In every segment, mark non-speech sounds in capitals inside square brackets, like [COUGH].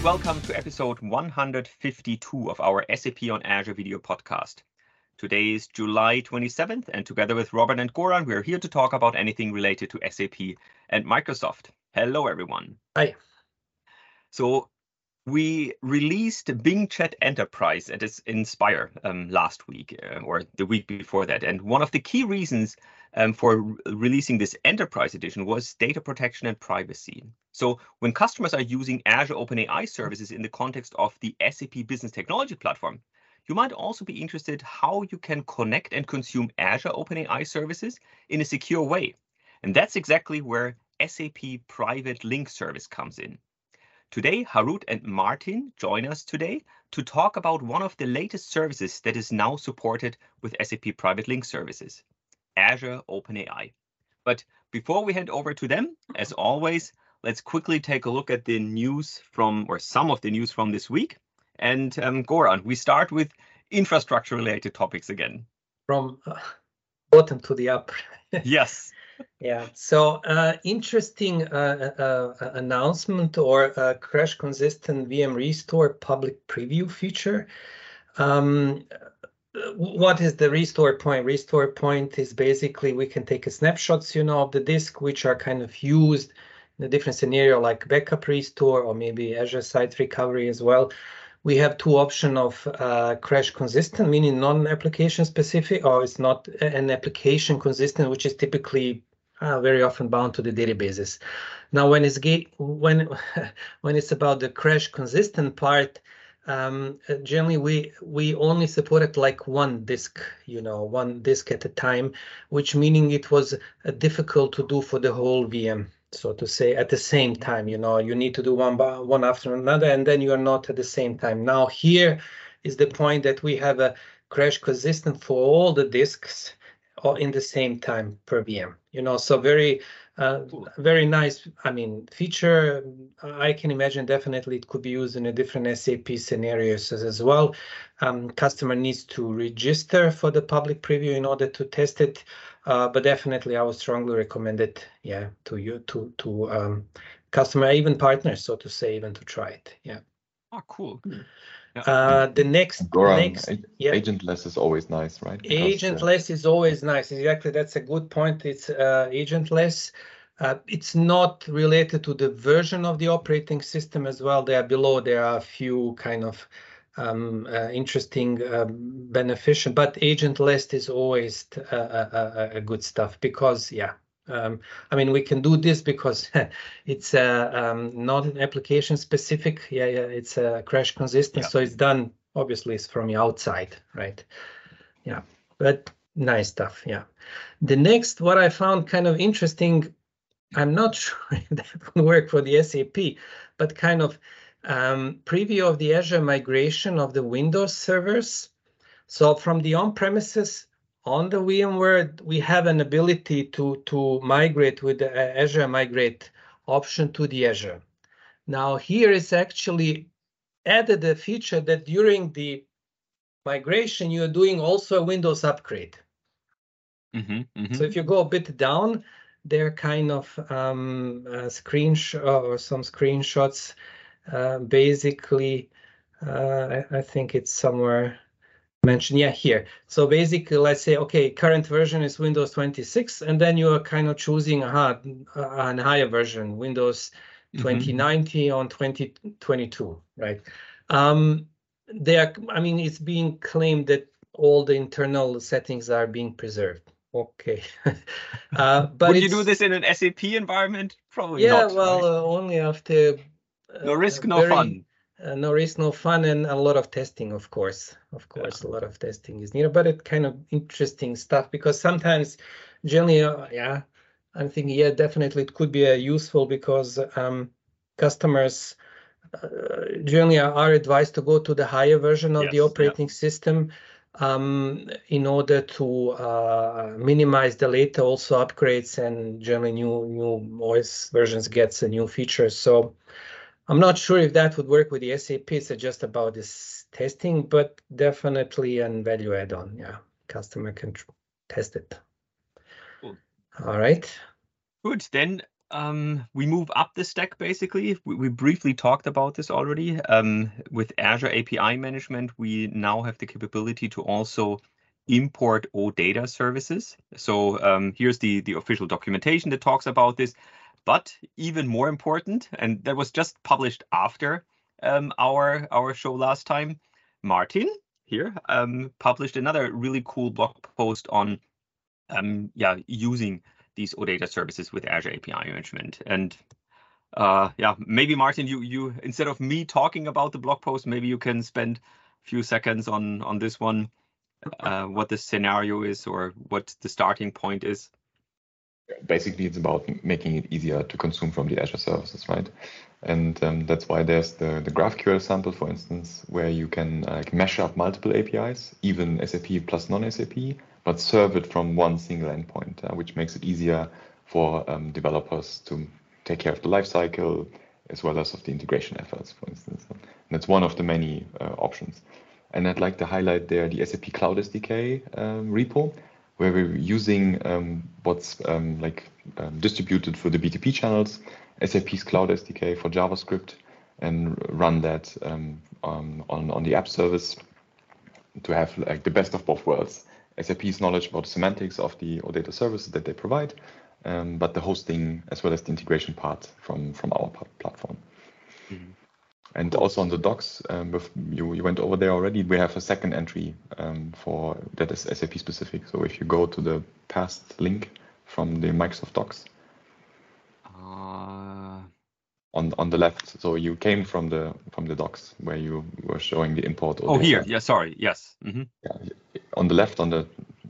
And welcome to episode 152 of our SAP on Azure video podcast. Today is July 27th, and together with Robert and Goran, we're here to talk about anything related to SAP and Microsoft. Hello, everyone. Hi. So, we released Bing Chat Enterprise at Inspire um, last week uh, or the week before that. And one of the key reasons um, for re releasing this Enterprise edition was data protection and privacy. So when customers are using Azure OpenAI services in the context of the SAP Business Technology Platform, you might also be interested how you can connect and consume Azure OpenAI services in a secure way. And that's exactly where SAP Private Link Service comes in. Today, Harut and Martin join us today to talk about one of the latest services that is now supported with SAP Private Link Services, Azure OpenAI. But before we hand over to them, as always, let's quickly take a look at the news from, or some of the news from this week. And um, Goran, we start with infrastructure related topics again. From uh, bottom to the up. [LAUGHS] yes yeah so uh, interesting uh, uh, uh announcement or uh, crash consistent vm restore public preview feature um, what is the restore point restore point is basically we can take a snapshots you know of the disk which are kind of used in a different scenario like backup restore or maybe azure site recovery as well we have two option of uh, crash consistent, meaning non-application specific, or it's not an application consistent, which is typically uh, very often bound to the databases. Now, when it's when [LAUGHS] when it's about the crash consistent part, um, generally we we only supported like one disk, you know, one disk at a time, which meaning it was uh, difficult to do for the whole VM, so to say, at the same time. You know, you need to do one by, one after another, and then you are not at the same time. Now here is the point that we have a crash consistent for all the disks or in the same time per VM. You know, so very, uh, very nice. I mean, feature. I can imagine definitely it could be used in a different SAP scenarios as well. Um, customer needs to register for the public preview in order to test it. Uh, but definitely, I would strongly recommend it. Yeah, to you to to um, customer, even partners, so to say, even to try it. Yeah. Oh, cool. Hmm. Uh, the next, Goran, next yeah. agentless is always nice, right? Because, agentless uh, is always nice. Exactly, that's a good point. It's uh, agentless. Uh, it's not related to the version of the operating system as well. There below, there are a few kind of um, uh, interesting um, beneficial, but agentless is always uh, a good stuff because, yeah, um, I mean, we can do this because [LAUGHS] it's uh, um, not an application specific. Yeah, yeah, it's a crash consistent, yeah. so it's done obviously it's from the outside, right? Yeah, but nice stuff. Yeah. The next, what I found kind of interesting, I'm not [LAUGHS] sure if that would work for the SAP, but kind of um, preview of the Azure migration of the Windows servers. So from the on-premises on the VMware, we have an ability to, to migrate with the Azure Migrate option to the Azure. Now here is actually added a feature that during the migration, you're doing also a Windows upgrade. Mm -hmm, mm -hmm. So if you go a bit down, there are kind of um, screenshot or some screenshots. Uh, basically, uh, I, I think it's somewhere mention yeah here. So basically let's say okay current version is windows 26 and then you are kind of choosing a, a higher version windows 2090 mm -hmm. on 2022 right? Um there i mean it's being claimed that all the internal settings are being preserved. Okay. [LAUGHS] Uh but would you do this in an sap environment? Probably yeah not, well right? uh, only after uh, no risk no very, fun uh, no risk, no fun, and a lot of testing, of course. Of course, yeah. a lot of testing is needed, but it kind of interesting stuff because sometimes, generally, uh, yeah, I'm thinking, yeah, definitely it could be uh, useful because um, customers uh, generally are advised to go to the higher version of yes, the operating yeah. system um, in order to uh, minimize the later also upgrades and generally new new OS versions gets a new features. So I'm not sure if that would work with the SAP. It's just about this testing, but definitely an value add-on. Yeah, customer can test it. Cool. All right. Good. Then um, we move up the stack basically. We, we briefly talked about this already. Um, with Azure API management, we now have the capability to also import OData services. So um, here's the, the official documentation that talks about this. But even more important, and that was just published after um, our, our show last time, Martin here um, published another really cool blog post on um, yeah, using these OData services with Azure API management. And uh, yeah, maybe Martin, you you instead of me talking about the blog post, maybe you can spend a few seconds on on this one, uh, what the scenario is or what the starting point is. Basically, it's about making it easier to consume from the Azure services, right? And um, that's why there's the, the GraphQL sample, for instance, where you can uh, mesh up multiple APIs, even SAP plus non-SAP, but serve it from one single endpoint, uh, which makes it easier for um, developers to take care of the lifecycle as well as of the integration efforts, for instance. And that's one of the many uh, options. And I'd like to highlight there the SAP Cloud SDK um, repo, where we're using um, what's um, like um, distributed for the BTP channels SAP's Cloud SDK for JavaScript and run that um, on, on, on the app service to have like the best of both worlds. SAP's knowledge about the semantics of the OData services that they provide, um, but the hosting as well as the integration part from, from our platform. Mm -hmm. And also on the docs, um, you, you went over there already, we have a second entry um, for that is SAP specific. So if you go to the past link from the Microsoft Docs, on on the left. So you came from the from the docs where you were showing the import. Oh, here. Yeah, sorry. Yes. Mm -hmm. Yeah. On the left, on the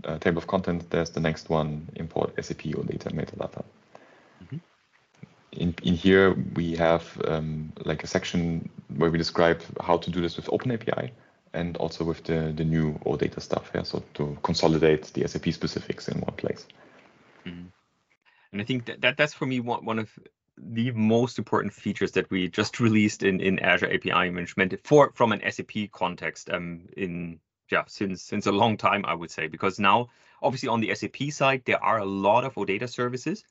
uh, table of content, there's the next one: import SAP OData metadata. Mm -hmm. In in here we have um, like a section where we describe how to do this with OpenAPI and also with the the new OData stuff. Yeah, so to consolidate the SAP specifics in one place. Mm -hmm. And I think that, that that's for me one, one of the most important features that we just released in, in Azure API management for from an SAP context um, in yeah since since a long time I would say because now obviously on the SAP side there are a lot of OData services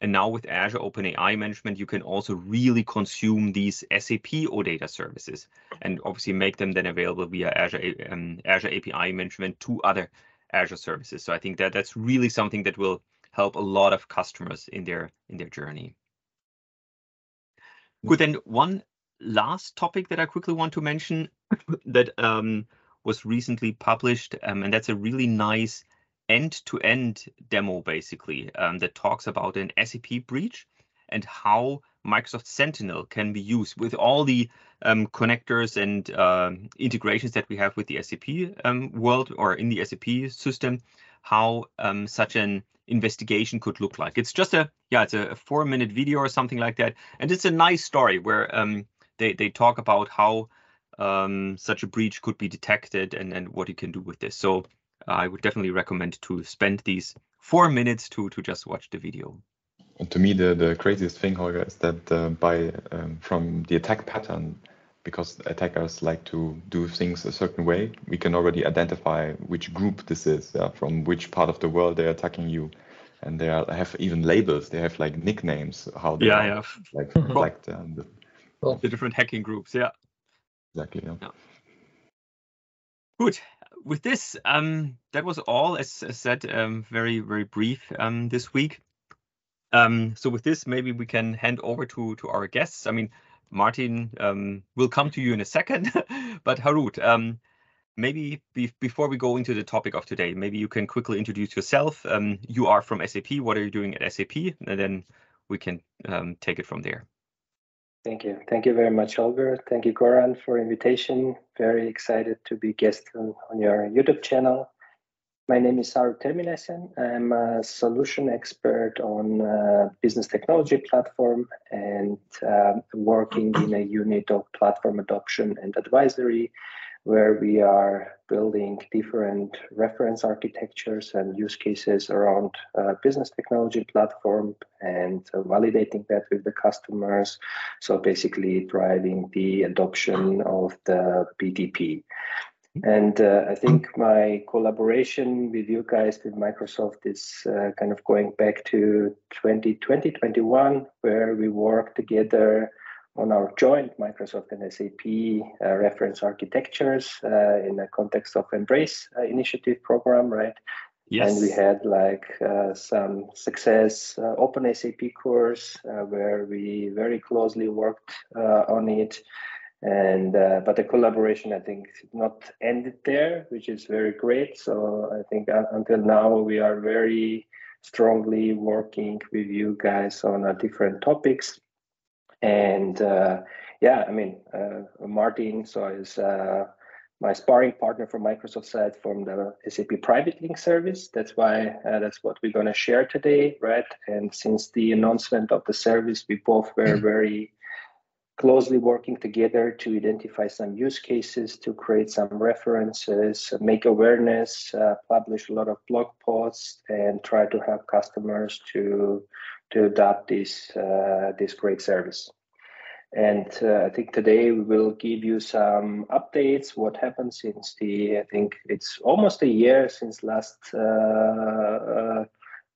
and now with Azure OpenAI management you can also really consume these SAP OData services and obviously make them then available via Azure um, Azure API management to other Azure services. So I think that that's really something that will help a lot of customers in their in their journey. Good. Then one last topic that I quickly want to mention [COUGHS] that um, was recently published, um, and that's a really nice end-to-end demo, basically, um, that talks about an SAP breach and how Microsoft Sentinel can be used with all the um, connectors and uh, integrations that we have with the SAP um, world or in the SAP system, how um, such an investigation could look like. It's just a yeah, it's a four minute video or something like that, and it's a nice story where um, they they talk about how um, such a breach could be detected and and what you can do with this. So I would definitely recommend to spend these four minutes to to just watch the video. And to me, the the craziest thing, Holger, is that uh, by um, from the attack pattern because attackers like to do things a certain way, we can already identify which group this is, yeah, from which part of the world they're attacking you. And they are, have even labels. They have like nicknames, how they yeah, are, yeah. like [LAUGHS] reflect um, the, well, the different hacking groups. Yeah. Exactly. Yeah. yeah. Good. With this, um, that was all, as, as said, um, very, very brief um, this week. Um, so with this, maybe we can hand over to to our guests. I mean, Martin um, will come to you in a second, [LAUGHS] but Harut, um, maybe be before we go into the topic of today, maybe you can quickly introduce yourself. You are from SAP. What are you doing at SAP? And then we can take it from there. Thank you. Thank you very much, Holger. Thank you, Goran, for invitation. Very excited to be guest on, on your YouTube channel. My name is Harut Ter-Minasyan. I'm a solution expert on uh, business technology platform and uh, working in a unit of platform adoption and advisory, where we are building different reference architectures and use cases around uh, business technology platform and validating that with the customers. So basically driving the adoption of the BTP. And uh, I think my collaboration with you guys, with Microsoft, is uh, kind of going back to 2020, 21, where we worked together on our joint Microsoft and SAP uh, reference architectures uh, in the context of Embrace uh, initiative program, right? Yes. And we had like uh, some success uh, open SAP course uh, where we very closely worked uh, on it. And uh, but the collaboration, I think, not ended there, which is very great. So I think until now we are very strongly working with you guys on different topics. And yeah, I mean, Martin, so is my sparring partner from Microsoft side from the SAP Private Link service. That's why uh, that's what we're going to share today, right? And since the announcement of the service, we both were mm-hmm. very closely working together to identify some use cases, to create some references, make awareness, uh, publish a lot of blog posts, and try to help customers to to adopt this uh, this great service. And uh, I think today we will give you some updates. What happened since the? I think it's almost a year since last uh, uh,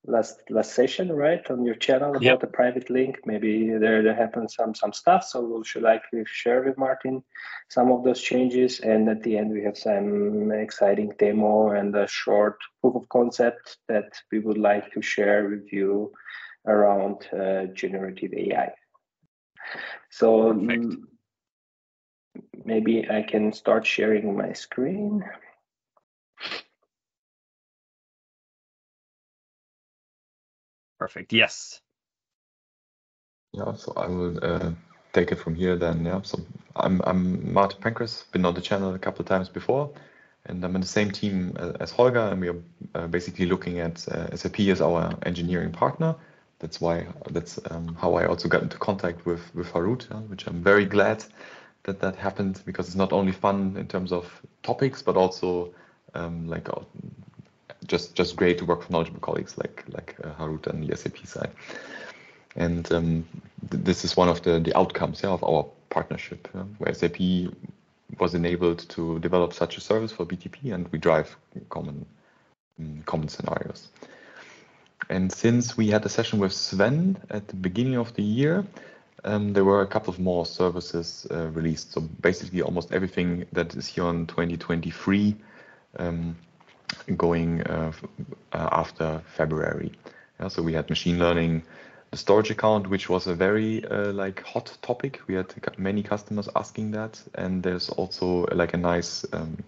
last last session, right, on your channel about yep. the private link. Maybe there there happened some some stuff. So we'll should likely share with Martin some of those changes. And at the end, we have some exciting demo and a short proof of concept that we would like to share with you around uh, generative AI. So Perfect. maybe I can start sharing my screen. Perfect. Yes. Yeah, so I will uh, take it from here then. Yeah, so I'm I'm Martin Pankraz, been on the channel a couple of times before, and I'm in the same team uh, as Holger, and we are uh, basically looking at uh, SAP as our engineering partner that's why that's um, how I also got into contact with with Harut, uh, which I'm very glad that that happened because it's not only fun in terms of topics, but also um, like uh, just just great to work with knowledgeable colleagues like like uh, Harut and the SAP side. And um, th this is one of the the outcomes yeah, of our partnership, uh, where SAP was enabled to develop such a service for BTP, and we drive common um, common scenarios. And since we had a session with Sven at the beginning of the year, um, there were a couple of more services uh, released. So basically, almost everything that is here on 2023 um, going uh, uh, after February. Yeah, so we had machine learning, the storage account, which was a very uh, like hot topic. We had many customers asking that, and there's also like a nice um,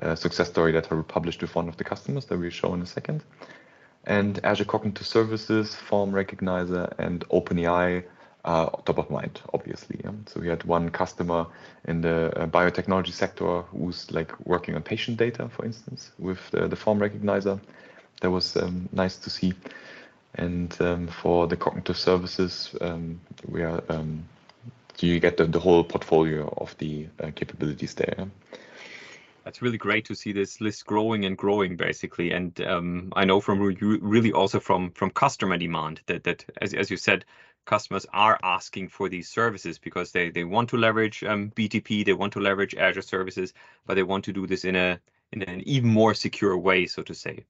uh, success story that I published with one of the customers that we'll show in a second and Azure Cognitive Services, Form Recognizer, and OpenAI are top of mind, obviously. Yeah? So we had one customer in the uh, biotechnology sector who's like working on patient data, for instance, with the, the Form Recognizer. That was um, nice to see. And um, for the cognitive services, um, we are um, so you get the, the whole portfolio of the uh, capabilities there that's really great to see this list growing and growing basically. And um, i know from really also from from customer demand that that as, as you said customers are asking for these services because they they want to leverage um, btp they want to leverage azure services but they want to do this in a in an even more secure way so to say.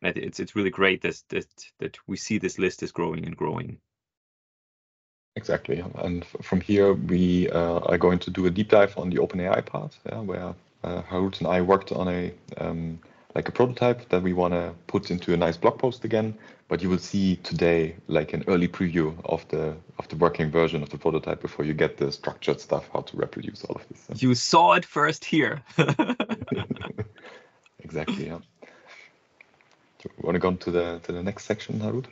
And it's it's really great that that that we see this list is growing and growing. Exactly. And from here, we uh, are going to do a deep dive on the OpenAI part, yeah, where uh, Harut and I worked on a um, like a prototype that we want to put into a nice blog post again. But you will see today like an early preview of the of the working version of the prototype before you get the structured stuff, how to reproduce all of this. You saw it first here. [LAUGHS] exactly. Yeah. Do you want to go on to the to the next section, Harut?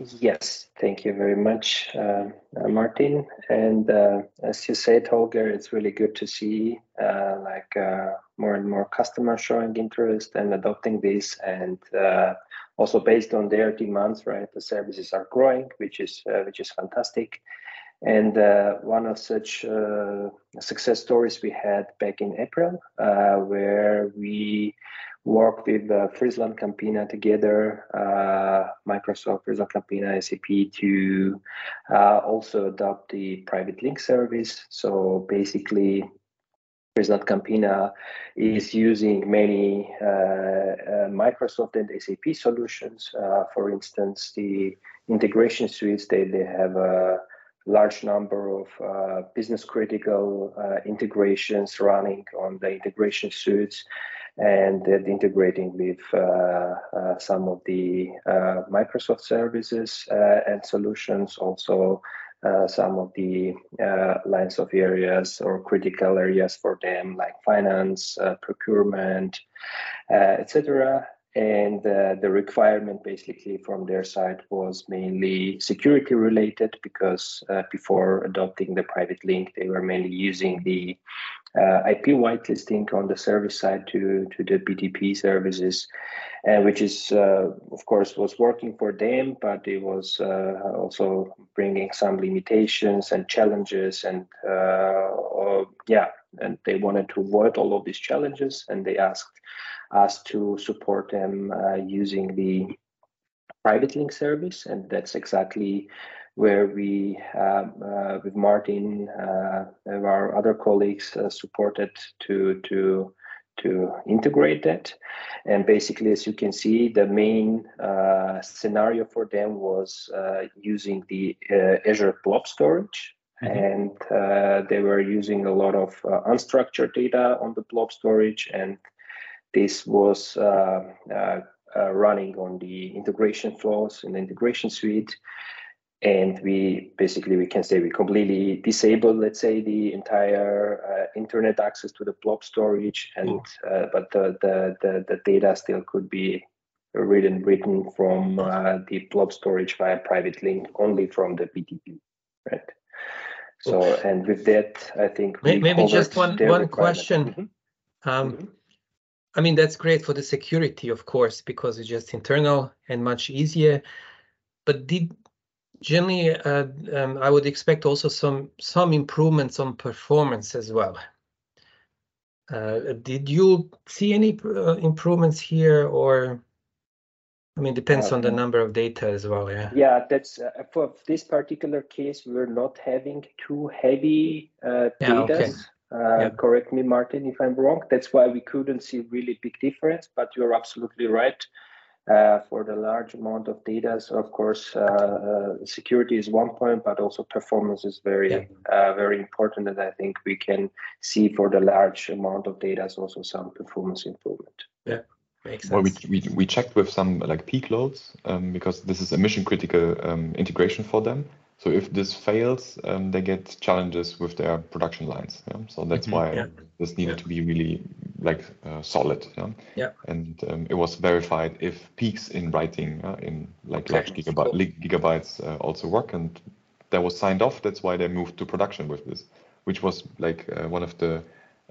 Yes, thank you very much, uh, uh, Martin. And uh, as you said, Holger, it's really good to see uh, like uh, more and more customers showing interest and adopting this, and uh, also based on their demands, right? The services are growing, which is which is fantastic. And one of such success stories we had back in April, where we work with uh, Friesland Campina together, uh, Microsoft, Friesland Campina, SAP to uh, also adopt the private link service. So basically, Friesland Campina is using many uh, uh, Microsoft and SAP solutions. Uh, for instance, the integration suites, they, they have a large number of business critical integrations running on the integration suites and integrating with uh, some of the Microsoft services and solutions also uh, some of the uh, lines of areas or critical areas for them, like finance, uh, procurement, uh, etc. And uh, the requirement basically from their side was mainly security related because before adopting the private link, they were mainly using the uh, IP whitelisting on the service side to, to the BTP services, uh, which is, uh, of course, was working for them, but it was uh, also bringing some limitations and challenges. And uh, yeah, and they wanted to avoid all of these challenges, and they asked us to support them uh, using the private link service. And that's exactly where we, um, uh, with Martin, uh, and our other colleagues, uh, supported to to to integrate that. And basically, as you can see, the main uh, scenario for them was uh, using the uh, Azure Blob Storage. Mm-hmm. And they were using a lot of unstructured data on the blob storage, and this was running on the integration flows in the integration suite and we basically we can say we completely disable let's say the entire uh, internet access to the blob storage and uh, but the, the, the the data still could be written written from uh, the blob storage via private link only from the btp right? So and with that i think maybe just one one question. Mm-hmm. um mm-hmm. i mean that's great for the security of course because it's just internal and much easier. But did generally, uh, um, I would expect also some some improvements on performance as well. Uh, did you see any uh, improvements here, or I mean, depends on the number of data as well. Yeah. Yeah, that's for this particular case. We're not having too heavy data. Yeah, okay. Uh, yeah. Correct me, Martin, if I'm wrong. That's why we couldn't see really big difference. But you're absolutely right uh, for the large amount of data. So of course, uh, uh, security is one point, but also performance is very, yeah. Uh, very important. And I think we can see for the large amount of data is also some performance improvement. Yeah. Makes sense. Well, we, we, we checked with some like peak loads um, because this is a mission critical um, integration for them. So if this fails, um, they get challenges with their production lines. Yeah? So that's mm-hmm, why yeah. this needed yeah. to be really like uh, solid. Yeah. yeah. And um, it was verified if peaks in writing uh, in like okay. large gigabyte, cool. gigabytes uh, also work, and that was signed off. That's why they moved to production with this, which was like uh, one of the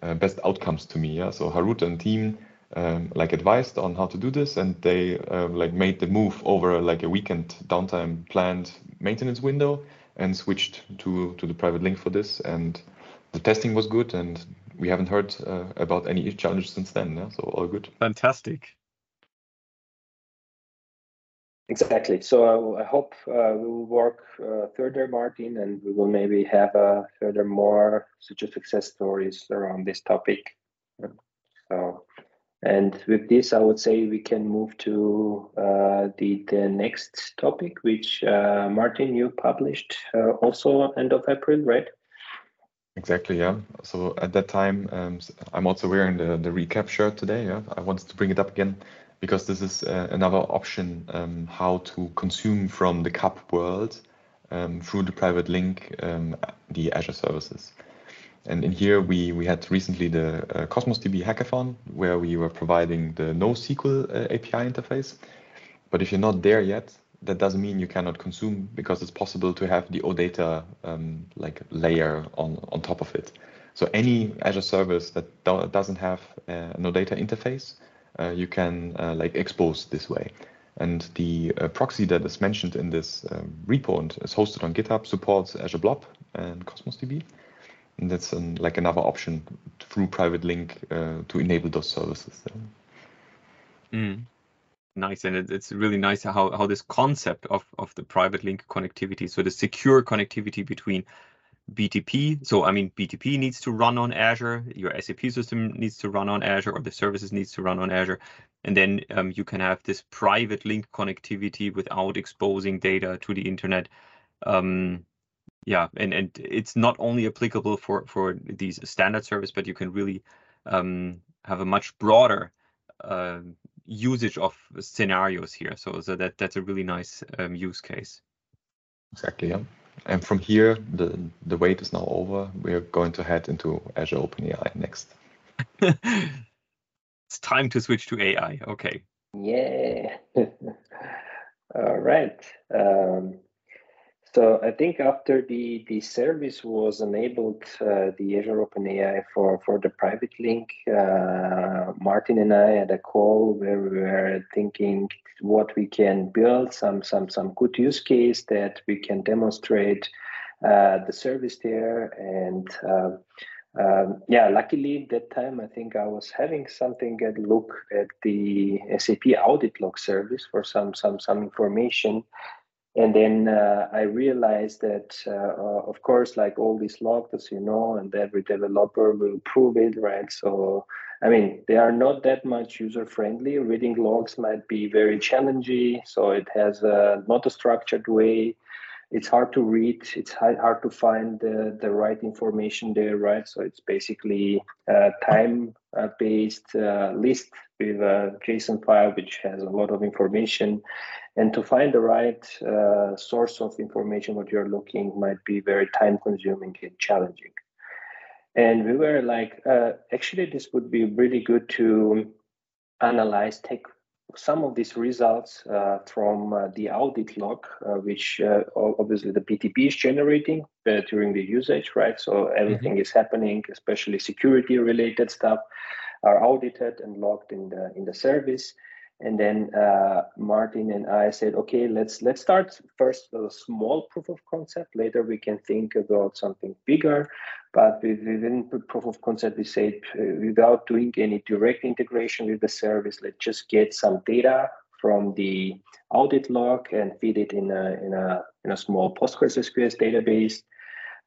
uh, best outcomes to me. Yeah. So Harut and team um, like advised on how to do this, and they uh, like made the move over like a weekend downtime planned maintenance window and switched to to the private link for this. And the testing was good, and we haven't heard uh, about any challenges since then. Yeah? So all good. Fantastic. Exactly. So uh, I hope uh, we will work uh, further, Martin, and we will maybe have uh, further more such success stories around this topic. So and with this, I would say we can move to uh, the, the next topic, which uh, Martin, you published uh, also end of April, right? Exactly, yeah. So at that time, um, I'm also wearing the, the recap shirt today. Yeah, I wanted to bring it up again because this is uh, another option um, how to consume from the CAP world um, through the private link um, the Azure services. And in here, we, we had recently the uh, Cosmos DB hackathon where we were providing the NoSQL uh, API interface. But if you're not there yet, that doesn't mean you cannot consume because it's possible to have the OData um, like layer on, on top of it. So any Azure service that do doesn't have uh, an OData interface, uh, you can uh, like expose this way. And the uh, proxy that is mentioned in this um, repo and is hosted on GitHub supports Azure Blob and Cosmos DB. And that's an, like another option through private link uh, to enable those services. Mm. Nice, and it, it's really nice how, how this concept of, of the private link connectivity, so the secure connectivity between BTP. So I mean, BTP needs to run on Azure. Your SAP system needs to run on Azure, or the services needs to run on Azure. And then um, you can have this private link connectivity without exposing data to the internet. Um, yeah, and and it's not only applicable for for these standard service, but you can really um, have a much broader uh, usage of scenarios here. So so that that's a really nice um, use case. Exactly. Yeah. And from here, the the wait is now over. We're going to head into Azure OpenAI next. [LAUGHS] it's time to switch to AI. Okay. Yeah. [LAUGHS] All right. Um, so I think after the, the service was enabled, uh, the Azure OpenAI for, for the private link, uh, Martin and I had a call where we were thinking what we can build, some some some good use case that we can demonstrate uh, the service there. And uh, um, yeah, luckily that time I think I was having something at look at the SAP audit log service for some some some information and then uh, I realized that, uh, uh, of course, like all these logs, you know, and every developer will prove it, right? So, I mean, they are not that much user friendly. Reading logs might be very challenging. So it has a, not a structured way. It's hard to read. It's hard to find the, the right information there, right? So it's basically a time-based uh, list with a JSON file which has a lot of information and to find the right uh, source of information what you're looking might be very time consuming and challenging and we were like uh, actually this would be really good to analyze take some of these results uh, from uh, the audit log uh, which uh, obviously the BTP is generating uh, during the usage right so everything mm-hmm. is happening especially security related stuff are audited and logged in the in the service and then uh, Martin and I said, okay, let's let's start first with a small proof of concept. Later we can think about something bigger. But within proof of concept, we said uh, without doing any direct integration with the service, let's just get some data from the audit log and feed it in a in a in a small PostgreSQL database.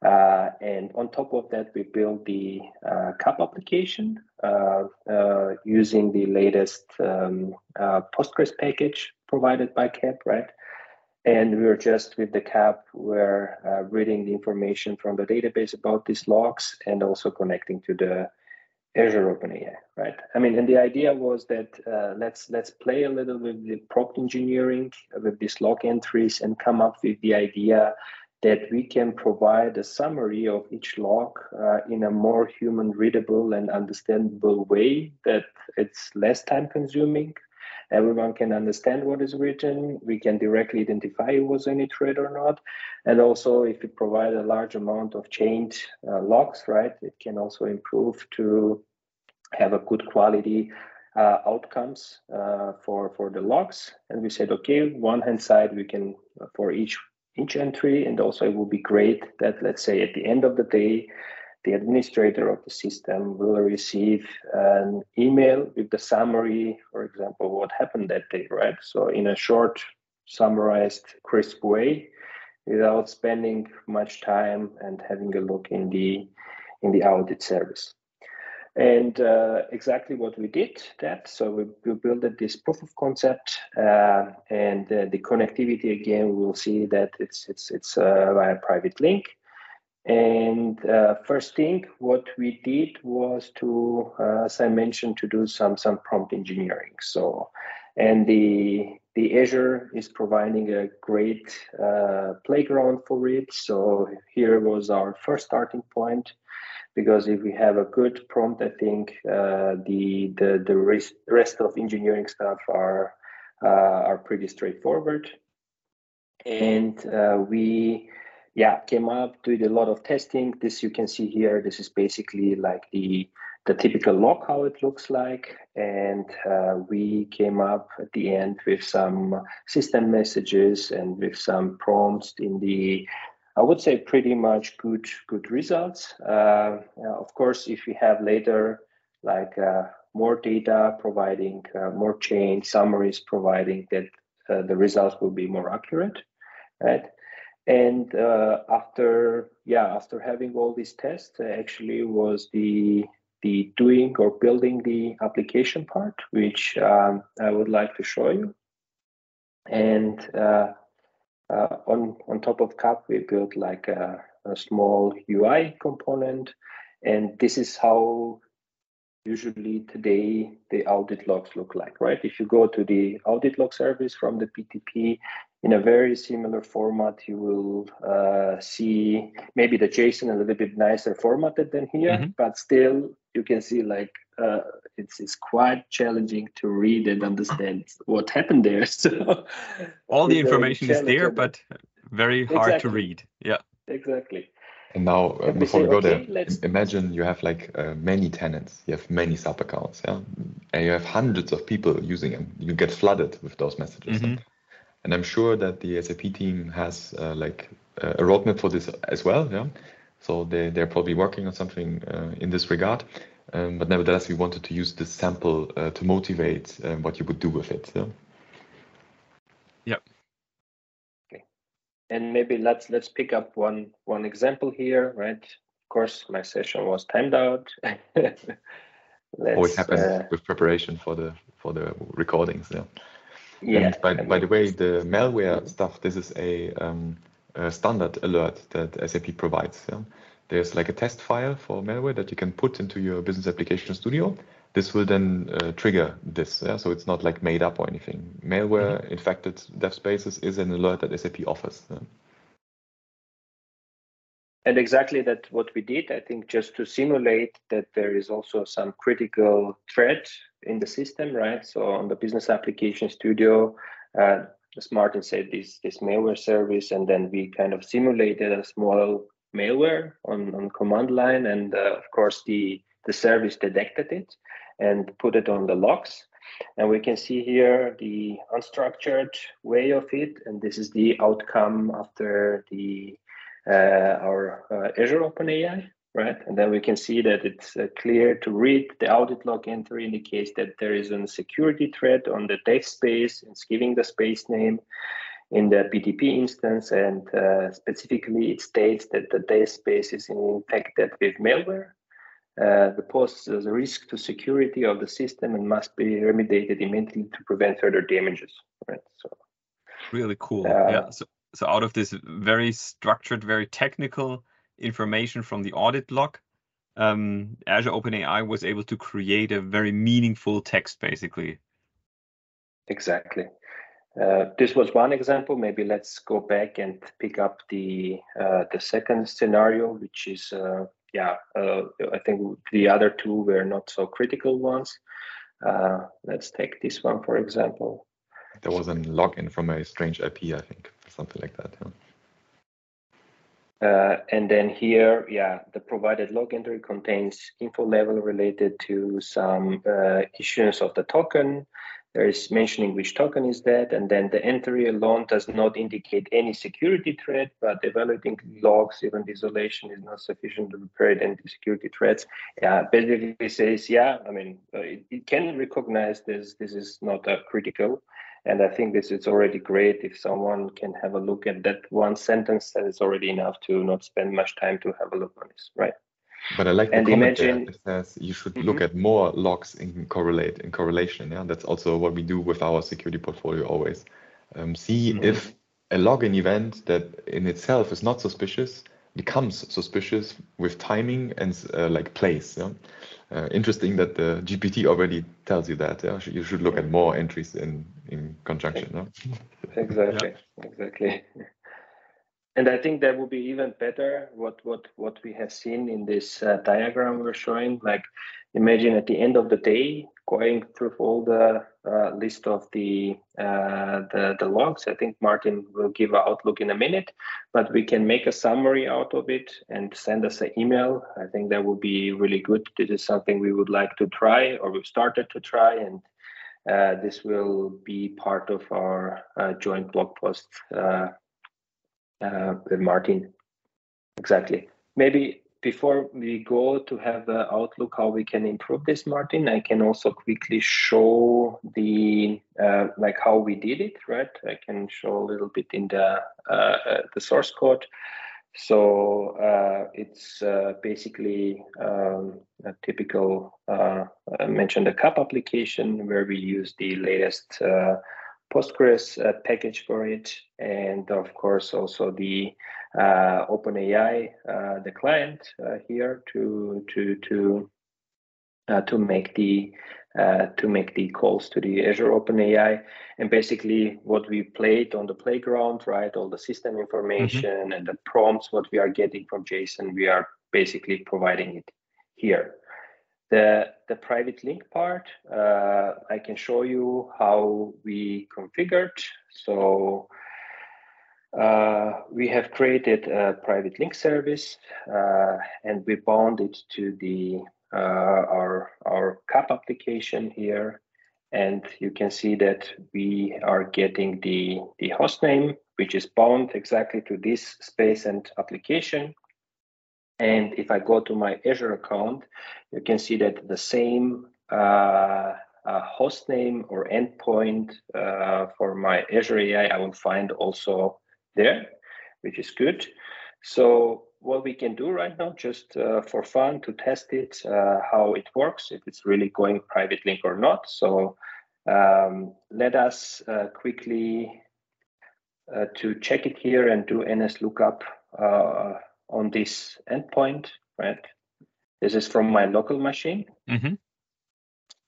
Uh, and on top of that, we built the uh, CAP application using the latest um, uh, Postgres package provided by CAP, right? And we were just with the CAP, we're uh, reading the information from the database about these logs and also connecting to the Azure OpenAI, right? I mean, and the idea was that let's let's play a little with the prompt engineering with these log entries and come up with the idea that we can provide a summary of each log uh, in a more human readable and understandable way that it's less time consuming. Everyone can understand what is written. We can directly identify it was any thread or not. And also if we provide a large amount of chained uh, logs right it can also improve to have a good quality uh, outcomes uh, for for the logs. And we said okay one hand side we can for each each entry. And also it would be great that, let's say, at the end of the day, the administrator of the system will receive an email with the summary, for example, what happened that day, right? So in a short, summarized, crisp way, without spending much time and having a look in the in the audit service and uh, exactly what we did that so we, we built this proof of concept uh, and uh, the connectivity again we'll see that it's it's it's uh, via private link. And uh, first thing what we did was to uh, as i mentioned to do some some prompt engineering. So and the the azure is providing a great playground for it. So here was our first starting point because if we have a good prompt, I think uh, the the the rest, of engineering stuff are uh, are pretty straightforward. And uh, we yeah came up did a lot of testing. This you can see here. This is basically like the the typical log how it looks like and uh, we came up at the end with some system messages and with some prompts in the I would say pretty much good good results. Uh, of course, if we have later like uh, more data providing uh, more chain summaries providing that uh, the results will be more accurate, right? And uh, after yeah, after having all these tests, actually was the the doing or building the application part, which um, I would like to show you. And uh, on on top of CAP, we built like a, a small UI component, and this is how usually today the audit logs look like, right? If you go to the audit log service from the BTP in a very similar format, you will uh, see maybe the JSON a little bit nicer formatted than here, mm-hmm. but still you can see like uh, it's it's quite challenging to read and understand what happened there. [LAUGHS] So all the information is there, but very hard exactly. to read. Yeah, exactly. And now, uh, before we go okay, there, let's... imagine you have like uh, many tenants, you have many sub accounts, yeah, and you have hundreds of people using them. You get flooded with those messages. Mm-hmm. And I'm sure that the SAP team has uh, like uh, a roadmap for this as well, yeah. So they they're probably working on something uh, in this regard. Um, but nevertheless, we wanted to use this sample uh, to motivate what you would do with it. Yeah. Yep and maybe let's let's pick up one one example here, right? Of course, my session was timed out. [LAUGHS] Always happens uh, with preparation for the for the recordings. Yeah. Yeah. And by, by the way, the malware stuff. This is a, um, a standard alert that SAP provides. Yeah? There's like a test file for malware that you can put into your business application studio this will then uh, trigger this. Yeah? So it's not like made up or anything. Malware mm-hmm. infected dev spaces is an alert that SAP offers. Yeah? And exactly that what we did, I think just to simulate that there is also some critical threat in the system, right? So on the business application studio, uh, as Martin said, this this malware service, and then we kind of simulated a small malware on, on command line, and uh, of course the the service detected it and put it on the logs. And we can see here the unstructured way of it. And this is the outcome after the our uh, Azure OpenAI, right? And then we can see that it's uh, clear to read the audit log entry indicates that there is a security threat on the dev space. It's giving the space name in the BTP instance, and uh, specifically it states that the dev space is infected with malware uh, the poses a risk to security of the system and must be remediated immediately to prevent further damages. Right. So really cool. Uh, yeah. So so out of this very structured, very technical information from the audit log, um, Azure OpenAI was able to create a very meaningful text, basically. Exactly. Uh, this was one example. Maybe let's go back and pick up the uh, the second scenario, which is uh, yeah, uh, I think the other two were not so critical ones. Uh, let's take this one, for example. There was a login from a strange IP, I think, something like that. Yeah. Uh, and then here, yeah, the provided log entry contains info level related to some uh, issuance of the token, there is mentioning which token is that, and then the entry alone does not indicate any security threat, but evaluating logs, even isolation is not sufficient to repair any security threats. Yeah, basically says, yeah, I mean, uh, it, it, can recognize this. This is not uh, critical. And I think this is already great if someone can have a look at that one sentence, that is already enough to not spend much time to have a look on this, right? But I like the comment imagine, there. It says you should mm-hmm. look at more logs in correlate in correlation. Yeah, that's also what we do with our security portfolio always. Um, see mm-hmm. if a login event that in itself is not suspicious becomes suspicious with timing and uh, like place. Yeah? Uh, interesting that the GPT already tells you that. Yeah? You should look at more entries in in conjunction. Yeah? [LAUGHS] Exactly. Yeah. Exactly and I think that would be even better. What what what we have seen in this uh, diagram we're showing, like imagine at the end of the day going through all the uh, list of the, uh, the the logs. I think Martin will give an outlook in a minute, but we can make a summary out of it and send us an email. I think that would be really good. This is something we would like to try, or we've started to try, and uh, this will be part of our uh, joint blog post uh, uh, with Martin. Exactly. Maybe before we go to have an outlook how we can improve this, Martin, I can also quickly show the uh, like how we did it, right? I can show a little bit in the uh, uh the source code. So uh, it's uh, basically um, a typical uh, I mentioned the CAP application where we use the latest Postgres package for it, and of course also the uh, OpenAI, uh, the client uh, here, to to to uh, to make the uh, to make the calls to the Azure OpenAI, and basically what we played on the playground, right? All the system information mm-hmm. and the prompts, what we are getting from JSON, we are basically providing it here. The the private link part, uh, I can show you how we configured. So uh, we have created a private link service uh, and we bound it to the uh, our our CAP application here. And you can see that we are getting the, the host name, which is bound exactly to this space and application. And if I go to my Azure account, you can see that the same uh, uh, host name or endpoint uh, for my Azure AI, I will find also there, which is good. So what we can do right now, just uh, for fun, to test it, uh, how it works, if it's really going private link or not. So um, let us uh, quickly uh, to check it here and do NS lookup uh, on this endpoint, right? This is from my local machine. Mm-hmm.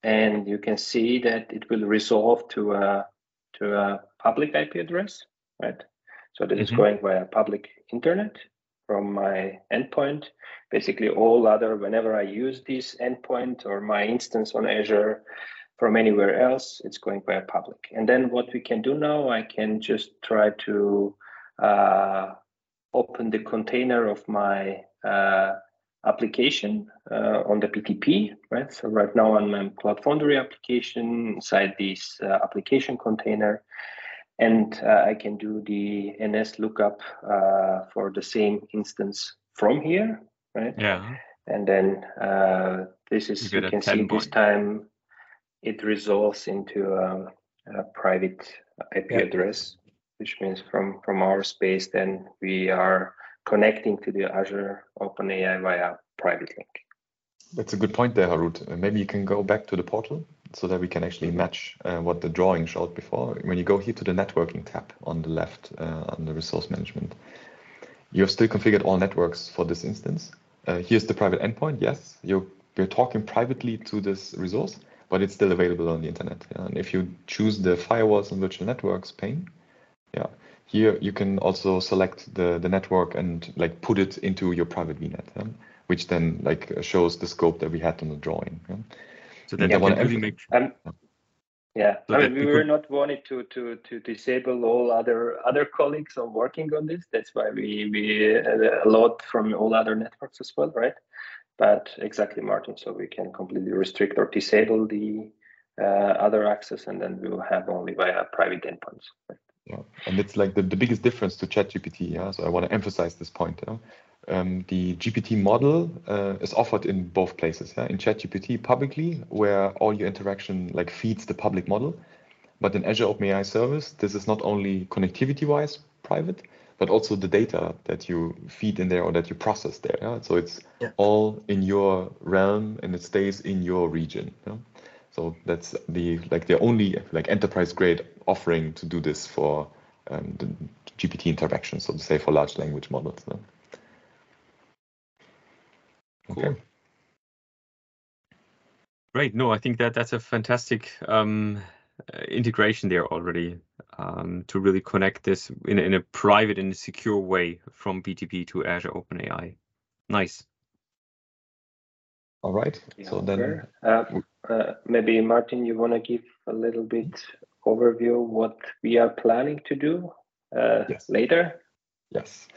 And you can see that it will resolve to a, to a public IP address, right? So this mm-hmm. is going via public internet from my endpoint. Basically, all other, whenever I use this endpoint or my instance on Azure from anywhere else, it's going via public. And then what we can do now, I can just try to uh, open the container of my uh, application uh, on the BTP, right? So right now on my Cloud Foundry application, inside this uh, application container, and uh, I can do the NS lookup uh, for the same instance from here, right? Yeah. And then uh, this is you, you can see this time it resolves into um, a private IP yeah. address, which means from from our space, then we are connecting to the Azure OpenAI via private link. That's a good point there, Harut. Uh, maybe you can go back to the portal so that we can actually match uh, what the drawing showed before. When you go here to the networking tab on the left uh, on the resource management, you have still configured all networks for this instance. Uh, here's the private endpoint. Yes, you're, you're talking privately to this resource, but it's still available on the internet. And if you choose the firewalls and virtual networks pane, yeah, here you can also select the, the network and like put it into your private VNet, yeah? which then like shows the scope that we had on the drawing. Yeah? so that yeah, they can really make um, yeah so I mean, we were not wanted to to to disable all other other colleagues on working on this that's why we we a lot from all other networks as well right but exactly martin so we can completely restrict or disable the uh, other access and then we will have only via private endpoints right? Yeah and it's like the, the biggest difference to ChatGPT yeah so i want to emphasize this point yeah? um, the GPT model uh, is offered in both places. Yeah? In ChatGPT publicly, where all your interaction like feeds the public model, but in Azure OpenAI Service, this is not only connectivity-wise private, but also the data that you feed in there or that you process there. Yeah? So it's yeah. all in your realm and it stays in your region. Yeah? So that's the like the only like enterprise grade offering to do this for um, the GPT interaction, so to say, for large language models. Yeah? Cool. Okay. Great. No, I think that that's a fantastic um, uh, integration there already um, to really connect this in, in a private and secure way from BTP to Azure OpenAI. Nice. All right. Yeah, so then, uh, uh, maybe Martin, you want to give a little bit overview what we are planning to do uh, yes. later? Yes.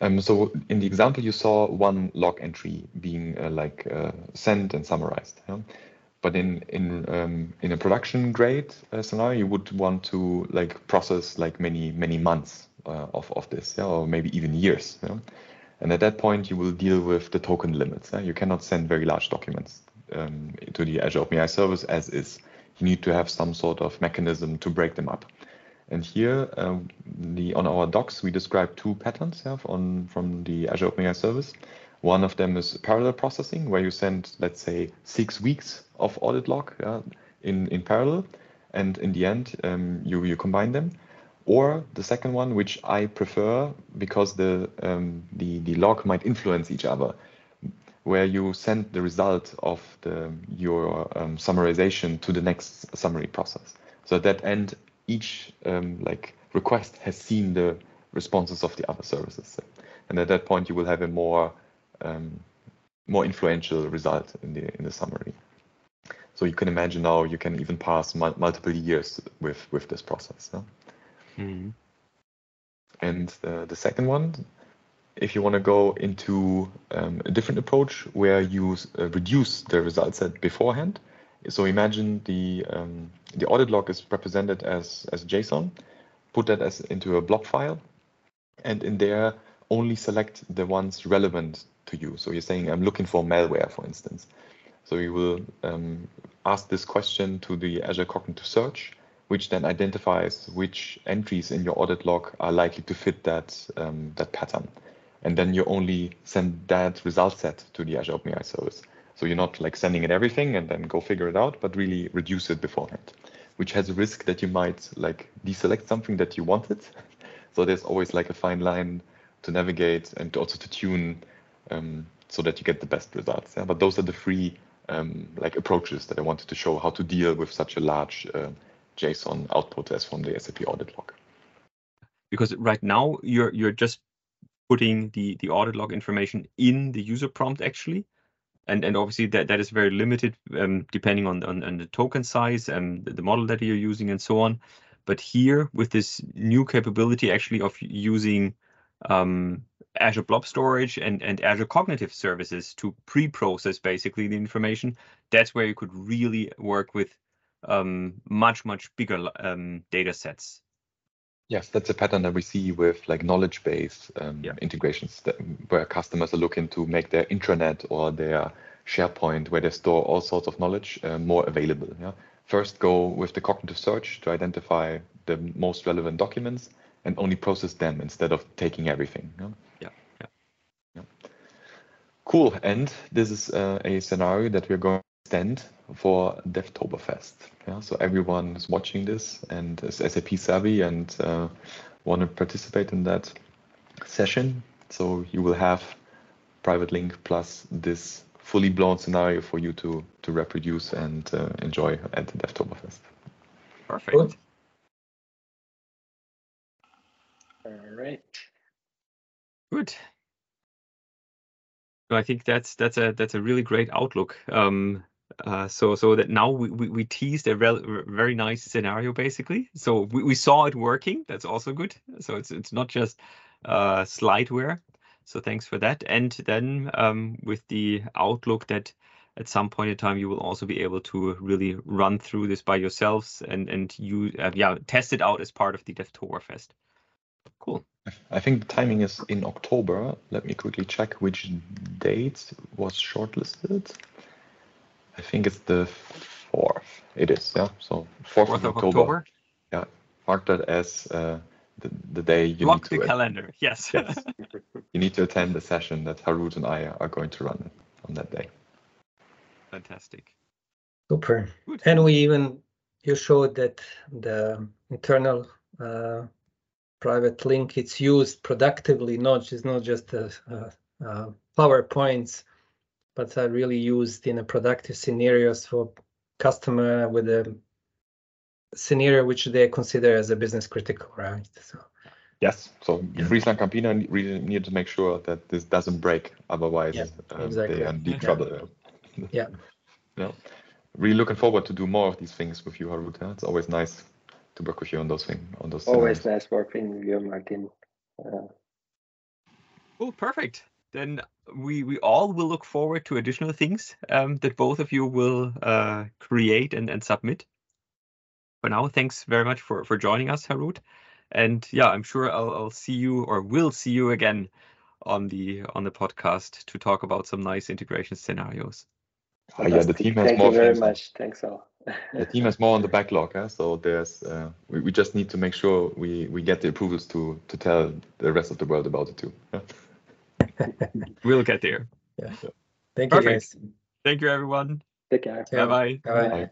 Um, so in the example, you saw one log entry being uh, like uh, sent and summarized. Yeah? But in in um, in a production grade uh, scenario, you would want to like process like many many months uh, of of this, yeah? or maybe even years. Yeah? And at that point, you will deal with the token limits. You cannot send very large documents um, to the Azure OpenAI service as is. You need to have some sort of mechanism to break them up. And here, um, the on our docs, we describe two patterns yeah, on from the Azure OpenAI service. One of them is parallel processing, where you send, let's say, six weeks of audit log in, in parallel, and in the end, um, you, you combine them. Or the second one, which I prefer because the, um, the, the log might influence each other, where you send the result of the, your um, summarization to the next summary process. So at that end, each um, like request has seen the responses of the other services. And at that point, you will have a more um, more influential result in the in the summary. So you can imagine now you can even pass multiple years with with this process. Yeah? Mm-hmm. And uh, the second one, if you want to go into um, a different approach where you uh, reduce the result set beforehand. So imagine the um, the audit log is represented as as JSON. Put that as into a blob file, and in there only select the ones relevant to you. So you're saying I'm looking for malware, for instance. So you will um, ask this question to the Azure Cognitive Search, which then identifies which entries in your audit log are likely to fit that um, that pattern. And then you only send that result set to the Azure OpenAI service. So you're not like sending it everything and then go figure it out, but really reduce it beforehand, which has a risk that you might like deselect something that you wanted. [LAUGHS] so there's always like a fine line to navigate and also to tune um, so that you get the best results. Yeah? But those are the three um, like approaches that I wanted to show how to deal with such a large uh, JSON output as from the SAP audit log. Because right now you're you're just putting the the audit log information in the user prompt actually, and and obviously that that is very limited um, depending on, on, on the token size and the model that you're using and so on. But here with this new capability actually of using um, Azure Blob Storage and, and Azure Cognitive Services to pre-process basically the information, that's where you could really work with um, much, much bigger um, data sets. Yes, that's a pattern that we see with like knowledge base um, yeah. integrations that, where customers are looking to make their intranet or their SharePoint, where they store all sorts of knowledge, uh, more available. Yeah? First, go with the cognitive search to identify the most relevant documents and only process them instead of taking everything. Yeah, yeah. Cool. And this is uh, a scenario that we're going to extend for Devtoberfest. Yeah, so everyone is watching this and is SAP savvy and uh, want to participate in that session. So you will have private link plus this fully blown scenario for you to to reproduce and uh, enjoy at the Devtoberfest. Perfect. All right. Good. So I think that's that's a that's a really great outlook. Um, uh, so so that now we, we, we teased a very nice scenario basically. So we, we saw it working. That's also good. So it's it's not just uh, slideware. So thanks for that. And then um, with the outlook that at some point in time you will also be able to really run through this by yourselves and and you uh, yeah test it out as part of the Devtoberfest. Cool. I think the timing is in October. Let me quickly check which date was shortlisted. I think it's the fourth. It is, yeah. So fourth of, of October. October. Yeah, mark that as uh, the, the day you Block need to the calendar. Yes. yes. [LAUGHS] you need to attend the session that Harut and I are going to run on that day. Fantastic. Super. Good. And we even you showed that the internal uh, private link it's used productively not it's not just a, a, a powerpoints but are really used in a productive scenarios for customer with a scenario which they consider as a business critical right so yes so yeah. Friesland Campina really need to make sure that this doesn't break otherwise yeah, uh, exactly. they are in deep yeah. trouble yeah [LAUGHS] yeah really looking forward to do more of these things with you Harut it's always nice to work with you on those things. On those. Always scenarios. nice working with you, Martin. Uh, oh, perfect. Then we we all will look forward to additional things um, that both of you will uh, create and, and submit. For now, thanks very much for for joining us, Harut. And yeah, I'm sure I'll, I'll see you or will see you again on the on the podcast to talk about some nice integration scenarios. Uh, yeah, the team has Thank more you very things. much. Thanks all. [LAUGHS] The team has more on the backlog, huh? so there's uh, we, we just need to make sure we, we get the approvals to to tell the rest of the world about it too. Yeah. [LAUGHS] We'll get there. Thank you, guys. Thank you, everyone. Take care. Bye bye. Bye-bye. Bye.